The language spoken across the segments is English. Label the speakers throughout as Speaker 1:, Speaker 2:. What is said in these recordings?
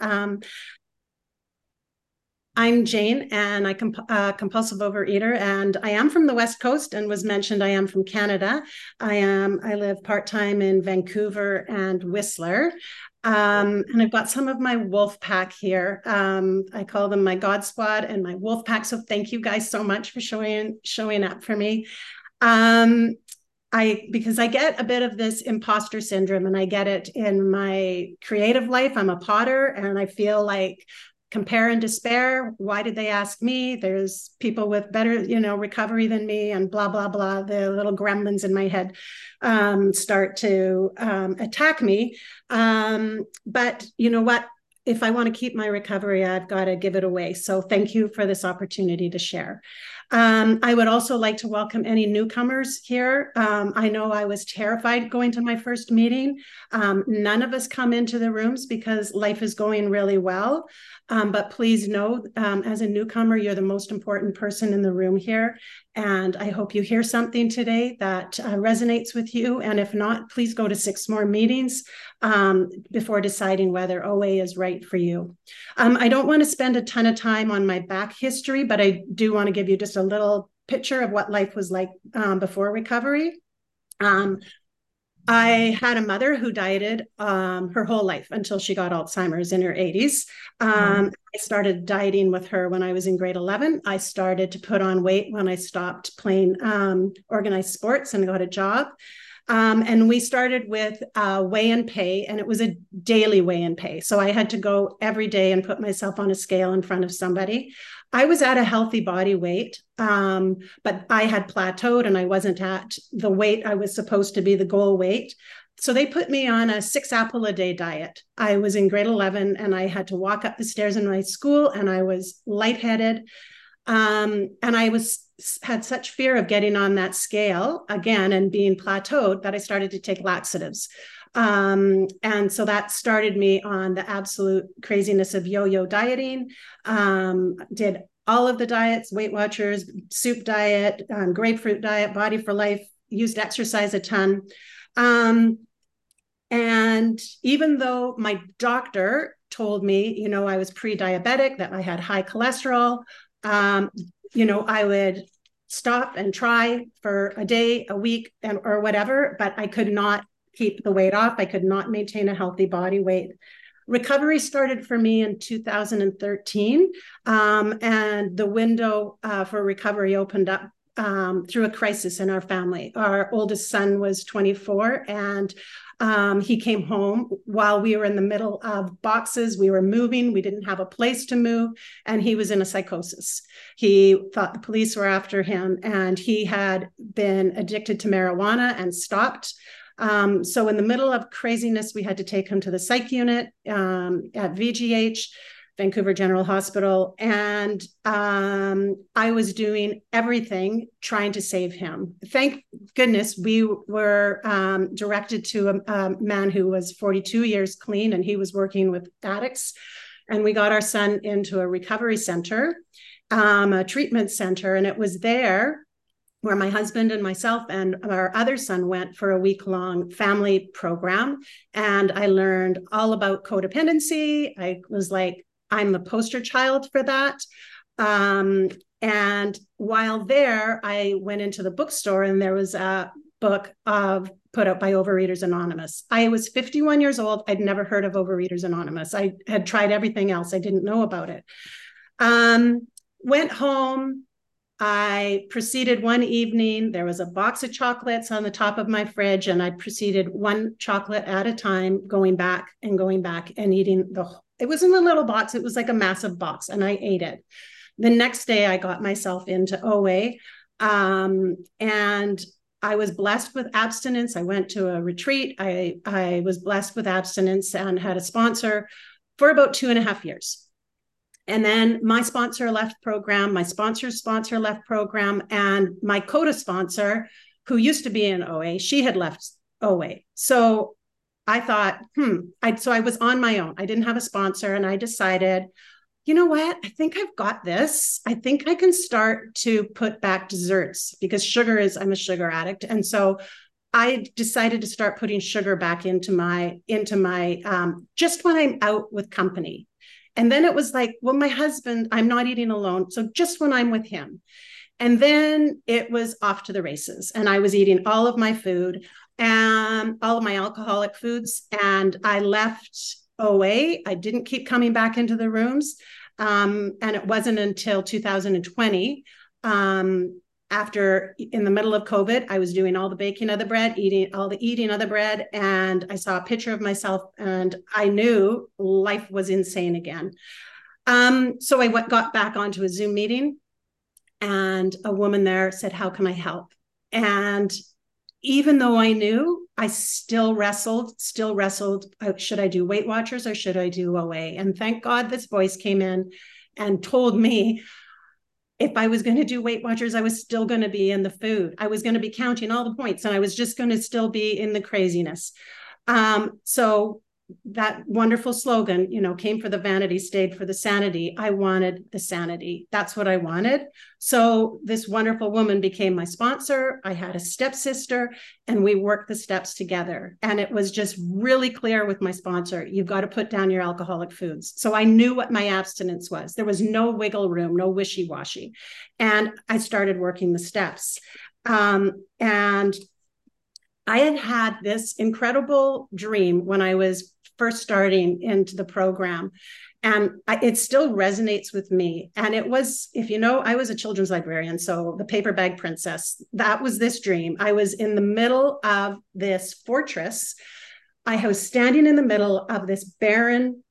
Speaker 1: Um, I'm Jane, and I comp- uh, compulsive overeater, and I am from the West Coast, and was mentioned I am from Canada. I am. I live part time in Vancouver and Whistler, um, and I've got some of my wolf pack here. Um, I call them my God Squad and my wolf pack. So thank you guys so much for showing showing up for me. Um, I because I get a bit of this imposter syndrome and I get it in my creative life. I'm a potter and I feel like compare and despair. Why did they ask me? There's people with better you know recovery than me and blah blah blah. The little gremlins in my head um, start to um, attack me. Um, but you know what? If i want to keep my recovery i've got to give it away. So thank you for this opportunity to share um, I would also like to welcome any newcomers here. Um, I know I was terrified going to my first meeting. Um, none of us come into the rooms because life is going really well. Um, but please know, um, as a newcomer, you're the most important person in the room here. And I hope you hear something today that uh, resonates with you. And if not, please go to six more meetings um, before deciding whether OA is right for you. I don't want to spend a ton of time on my back history, but I do want to give you just a little picture of what life was like um, before recovery. Um, I had a mother who dieted um, her whole life until she got Alzheimer's in her 80s. Um, mm. I started dieting with her when I was in grade 11. I started to put on weight when I stopped playing um, organized sports and got a job. Um, and we started with uh, weigh and pay, and it was a daily weigh and pay. So I had to go every day and put myself on a scale in front of somebody. I was at a healthy body weight, um, but I had plateaued and I wasn't at the weight I was supposed to be the goal weight. So they put me on a six apple a day diet. I was in grade 11 and I had to walk up the stairs in my school and I was lightheaded. Um, and I was had such fear of getting on that scale again and being plateaued that I started to take laxatives. Um, and so that started me on the absolute craziness of yo-yo dieting. Um, did all of the diets, Weight Watchers, soup diet, um, grapefruit diet, Body for Life, used exercise a ton. Um, and even though my doctor told me, you know, I was pre-diabetic, that I had high cholesterol, um, you know, I would stop and try for a day, a week, and or whatever, but I could not keep the weight off. I could not maintain a healthy body weight. Recovery started for me in 2013, um, and the window uh, for recovery opened up um, through a crisis in our family. Our oldest son was 24, and um, he came home while we were in the middle of boxes. We were moving. We didn't have a place to move. And he was in a psychosis. He thought the police were after him, and he had been addicted to marijuana and stopped. Um, so, in the middle of craziness, we had to take him to the psych unit um, at VGH. Vancouver General Hospital. And um, I was doing everything trying to save him. Thank goodness we were um, directed to a, a, man who was 42 years clean and he was working with addicts. And we got our son into a recovery center, um, a treatment center. And it was there where my husband and myself and our other son went for a week long family program. And I learned all about codependency. I was like, I'm the poster child for that. Um, and while there, I went into the bookstore and there was a book of put out by Overeaters Anonymous. I was 51 years old. I'd never heard of Overeaters Anonymous. I had tried everything else. I didn't know about it. Um, went home. I proceeded one evening. There was a box of chocolates on the top of my fridge, and I proceeded one chocolate at a time, going back and going back and eating the it was in a little box. It was like a massive box, and I ate it. The next day, I got myself into OA, um, and I was blessed with abstinence. I went to a retreat. I I was blessed with abstinence and had a sponsor for about two and a half years. And then my sponsor left program, my sponsor's sponsor left program, and my CODA sponsor, who used to be in OA, she had left OA. So I thought, hmm, I, so I was on my own. I didn't have a sponsor, and I decided, you know what? I think I've got this. I think I can start to put back desserts because sugar is, I'm a sugar addict. And so I decided to start putting sugar back into my into my um, just when I'm out with company. And then it was like, well, my husband, I'm not eating alone. So just when I'm with him. And then it was off to the races. And I was eating all of my food and all of my alcoholic foods. And I left OA. I didn't keep coming back into the rooms. Um, and it wasn't until 2020 um, after in the middle of COVID, I was doing all the baking of the bread, eating all the eating of the bread, and I saw a picture of myself, and I knew life was insane again. Um, so I went, got back onto a Zoom meeting, and a woman there said, "How can I help?" And even though I knew, I still wrestled, still wrestled. Should I do Weight Watchers or should I do OA? And thank God this voice came in and told me if I was going to do Weight Watchers, I was still going to be in the food. I was going to be counting all the points and I was just going to still be in the craziness. Um, so that wonderful slogan, you know, came for the vanity, stayed for the sanity. I wanted the sanity. That's what I wanted. So this wonderful woman became my sponsor. I had a stepsister and we worked the steps together. And it was just really clear with my sponsor, you've got to put down your alcoholic foods. So I knew what my abstinence was. There was no wiggle room, no wishy-washy. And I started working the steps. Um, and I had had this incredible dream when I was first starting into the program. And I, it still resonates with me. And it was, if you know, I was a children's librarian. So the paper bag princess, that was this dream. I was in the middle of this fortress. I was standing in the middle of this barren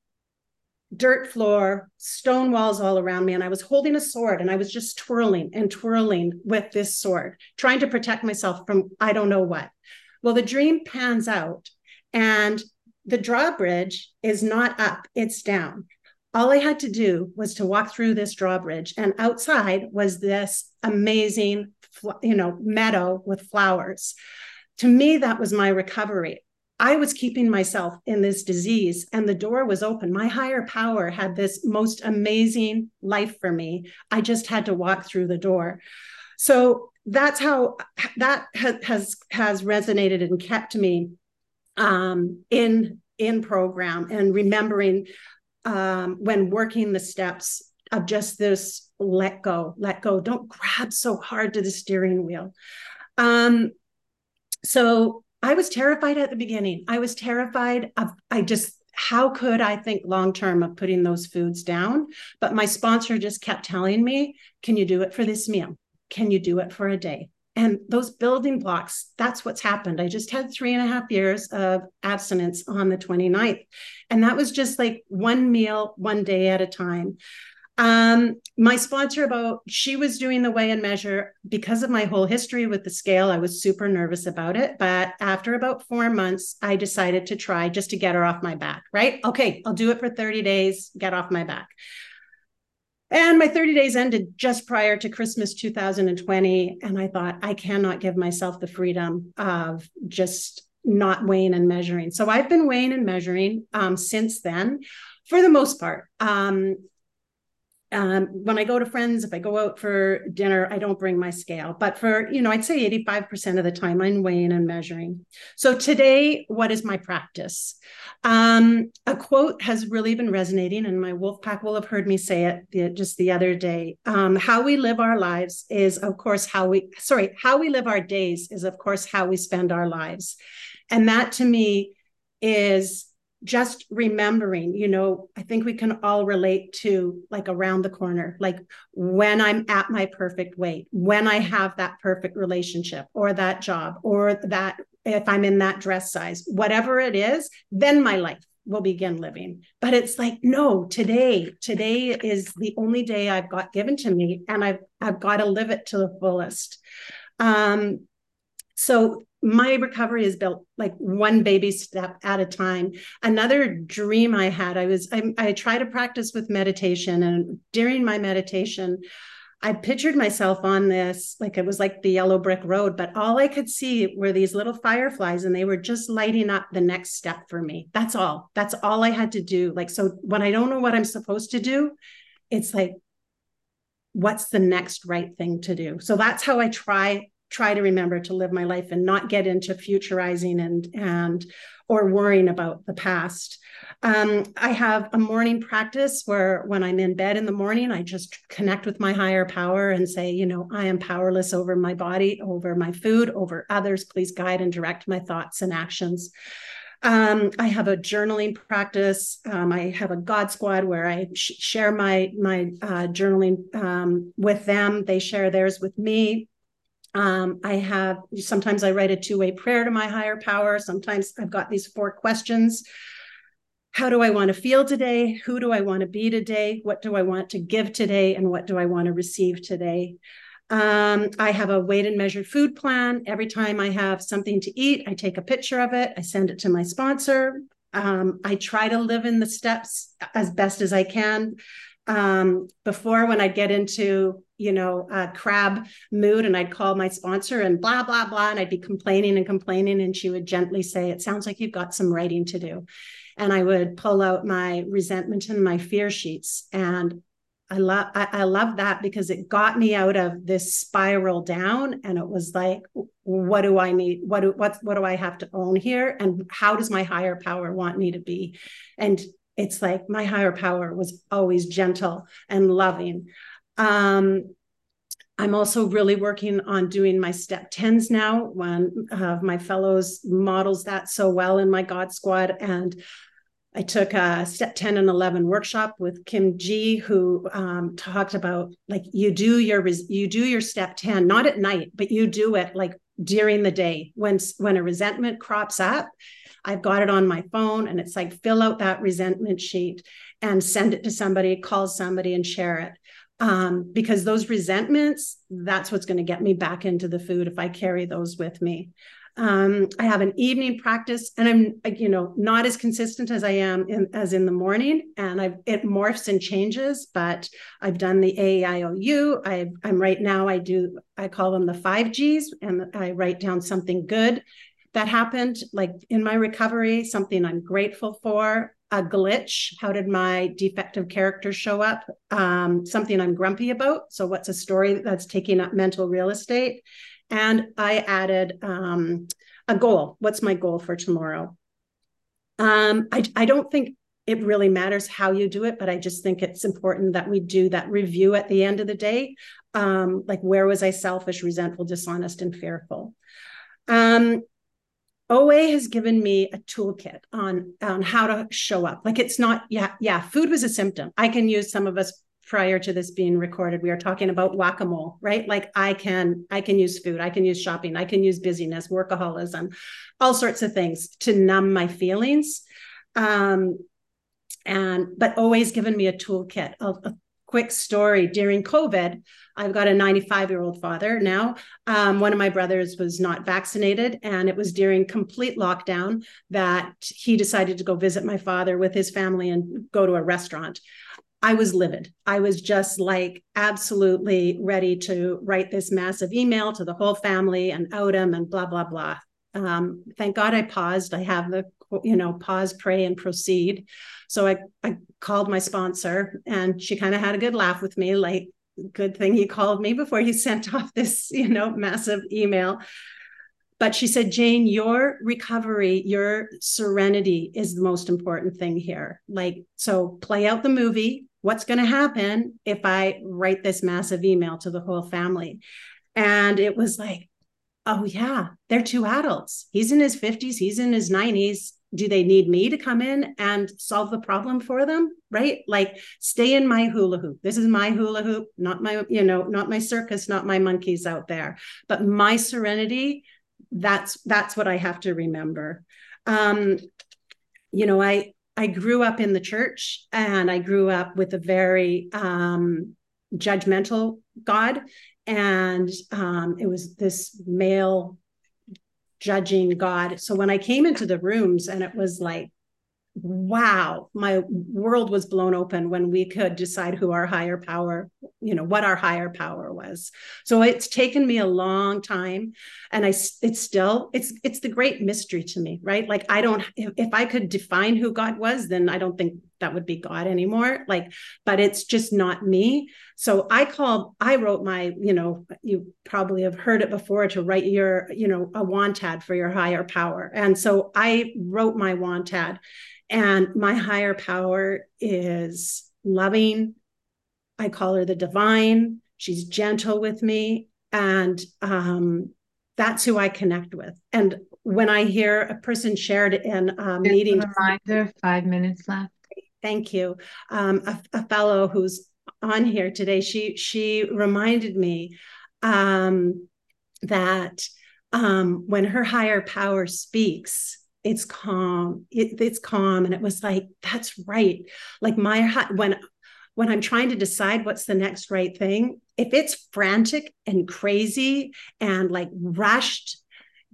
Speaker 1: dirt floor, stone walls all around me. And I was holding a sword and I was just twirling and twirling with this sword, trying to protect myself from I don't know what. Well, the dream pans out and the drawbridge is not up, it's down. All I had to do was to walk through this drawbridge, and outside was this amazing, you know, meadow with flowers. To me, that was my recovery. I was keeping myself in this disease, and the door was open. My higher power had this most amazing life for me. I just had to walk through the door. So that's how that has has resonated and kept me um, in in program and remembering um, when working the steps of just this let go, let go. Don't grab so hard to the steering wheel. Um, so I was terrified at the beginning. I was terrified of, I just, how could I think long term of putting those foods down? But my sponsor just kept telling me, can you do it for this meal? Can you do it for a day? And those building blocks, that's what's happened. I just had three and a half years of abstinence on the 29th. And that was just like one meal, one day at a time. Um, my sponsor about she was doing the weigh and measure because of my whole history with the scale. I was super nervous about it. But after about four months, I decided to try just to get her off my back, right? Okay, I'll do it for 30 days, get off my back. And my 30 days ended just prior to Christmas 2020. And I thought, I cannot give myself the freedom of just not weighing and measuring. So I've been weighing and measuring um, since then for the most part. Um, um, when I go to friends, if I go out for dinner, I don't bring my scale. But for, you know, I'd say 85% of the time I'm weighing and measuring. So today, what is my practice? Um, a quote has really been resonating, and my wolf pack will have heard me say it the, just the other day. Um, how we live our lives is, of course, how we, sorry, how we live our days is, of course, how we spend our lives. And that to me is just remembering, you know, I think we can all relate to like around the corner, like when I'm at my perfect weight, when I have that perfect relationship or that job or that if I'm in that dress size, whatever it is, then my life will begin living. But it's like, no, today, today is the only day I've got given to me and I've I've got to live it to the fullest. Um, so my recovery is built like one baby step at a time. Another dream i had i was I, I try to practice with meditation and during my meditation i pictured myself on this like it was like the yellow brick road but all i could see were these little fireflies and they were just lighting up the next step for me. That's all. That's all i had to do. Like so when i don't know what i'm supposed to do it's like what's the next right thing to do? So that's how i try try to remember to live my life and not get into futurizing and and or worrying about the past. Um, I have a morning practice where when I'm in bed in the morning, I just connect with my higher power and say, you know, I am powerless over my body, over my food, over others. Please guide and direct my thoughts and actions. Um, I have a journaling practice. Um, I have a God Squad where I sh- share my my uh, journaling um, with them. They share theirs with me. Um, I have sometimes I write a two way prayer to my higher power. Sometimes I've got these four questions. How do I want to feel today? Who do I want to be today? What do I want to give today? And what do I want to receive today? Um, I have a weighed and measured food plan. Every time I have something to eat, I take a picture of it. I send it to my sponsor. Um, I try to live in the steps as best as I can. Um, before, when I'd get into you know a crab mood, and I'd call my sponsor and blah blah blah, and I'd be complaining and complaining, and she would gently say, "It sounds like you've got some writing to do." And I would pull out my resentment and my fear sheets, and I love I, I love that because it got me out of this spiral down and it was like what do I need what do what what do I have to own here and how does my higher power want me to be and it's like my higher power was always gentle and loving um I'm also really working on doing my step 10s now. One of my fellows models that so well in my God Squad. And I took a step 10 and 11 workshop with Kim G, who um, talked about like you do your you do your step 10, not at night, but you do it like during the day when when a resentment crops up. I've got it on my phone and it's like fill out that resentment sheet and send it to somebody, call somebody and share it. Um, because those resentments, that's what's going to get me back into the food if I carry those with me. Um, I have an evening practice, and I'm you know not as consistent as I am in, as in the morning, and I've, it morphs and changes. But I've done the AEIOU. I, I'm right now. I do. I call them the five Gs, and I write down something good that happened, like in my recovery, something I'm grateful for, a glitch. How did my defective character show up? Um, something I'm grumpy about. So, what's a story that's taking up mental real estate? And I added um, a goal. What's my goal for tomorrow? Um, I, I don't think it really matters how you do it, but I just think it's important that we do that review at the end of the day. Um, like, where was I selfish, resentful, dishonest, and fearful? Um, OA has given me a toolkit on on how to show up. Like it's not yeah yeah food was a symptom. I can use some of us prior to this being recorded. We are talking about whack-a-mole right? Like i can i can use food. I can use shopping. I can use busyness workaholism all sorts of things to numb my feelings. Um and but OA's given me a toolkit a, a quick story during covid i've got a 95 year old father now um, one of my brothers was not vaccinated and it was during complete lockdown that he decided to go visit my father with his family and go to a restaurant I was livid. I was just like absolutely ready to write this massive email to the whole family and out him and blah, blah, blah. Um, thank God I paused. I have the, you know, pause, pray, and proceed. So I, I called my sponsor and she kind of had a good laugh with me, like, good thing he called me before he sent off this, you know, massive email. But she said, Jane, your recovery, your serenity is the most important thing here. Like, so play out the movie, what's going to happen if I write this massive email to the whole family? And it was like, oh, yeah, they're two adults. He's in his 50s, he's in his 90s. Do they need me to come in and solve the problem for them? Right? Like, stay in my hula hoop. This is my hula hoop, not my, you know, not my circus, not my monkeys out there, but my serenity. That's that's what I have to remember. Um, you know, I I grew up in the church and I grew up with a very um, judgmental God. And um, it was this male judging God. So when I came into the rooms and it was like, wow, my world was blown open when we could decide who our higher power, you know what our higher power was so it's taken me a long time and i it's still it's it's the great mystery to me right like i don't if, if i could define who god was then i don't think that would be god anymore like but it's just not me so i call i wrote my you know you probably have heard it before to write your you know a wantad for your higher power and so i wrote my wantad and my higher power is loving I call her the divine. She's gentle with me. And um, that's who I connect with. And when I hear a person shared in a meeting,
Speaker 2: a reminder, five minutes left.
Speaker 1: Thank you. Um, a, a, fellow who's on here today, she she reminded me um, that um, when her higher power speaks, it's calm. It, it's calm, and it was like that's right. Like my when when I'm trying to decide what's the next right thing, if it's frantic and crazy and like rushed,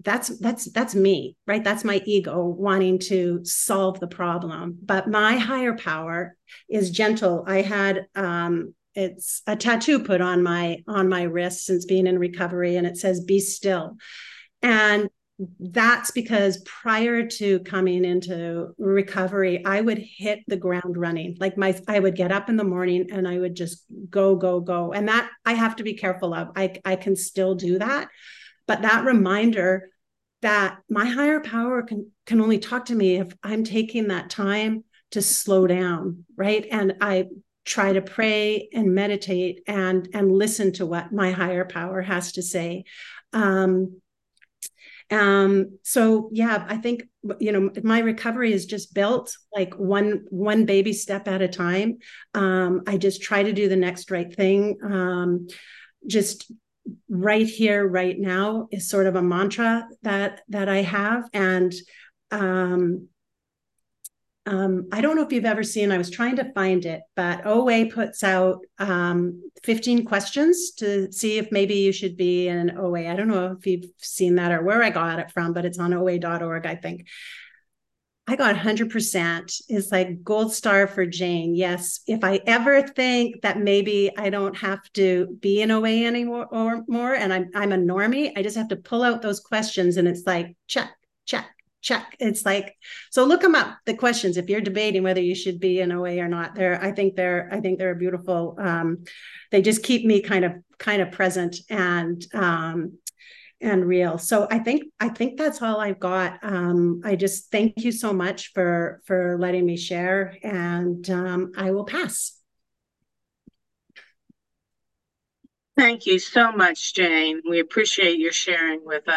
Speaker 1: that's that's that's me, right? That's my ego wanting to solve the problem. But my higher power is gentle. I had um it's a tattoo put on my on my wrist since being in recovery and it says be still. And that's because prior to coming into recovery i would hit the ground running like my i would get up in the morning and i would just go go go and that i have to be careful of i i can still do that but that reminder that my higher power can can only talk to me if i'm taking that time to slow down right? And i try to pray and meditate and and listen to what my higher power has to say. Um um so yeah i think you know my recovery is just built like one one baby step at a time. Um i just try to do the next right thing. Um just right here right now is sort of a mantra that that i have and um um, I don't know if you've ever seen, I was trying to find it, but OA puts out um, 15 questions to see if maybe you should be in an OA. I don't know if you've seen that or where I got it from, but it's on OA.org, I think. I got 100% It's like gold star for Jane. Yes. If I ever think that maybe I don't have to be in OA anymore or more, and I'm, I'm a normie, I just have to pull out those questions and it's like, check, check, check. It's like, so look them up, the questions, if you're debating whether you should be in OA or not, they're, I think they're, I think they're beautiful. Um, they just keep me kind of, kind of present and, um, and real. So I think, I think that's all I've got. Um, I just thank you so much for, for letting me share and, um, I will pass.
Speaker 3: Thank you so much, Jane. We appreciate your sharing with us.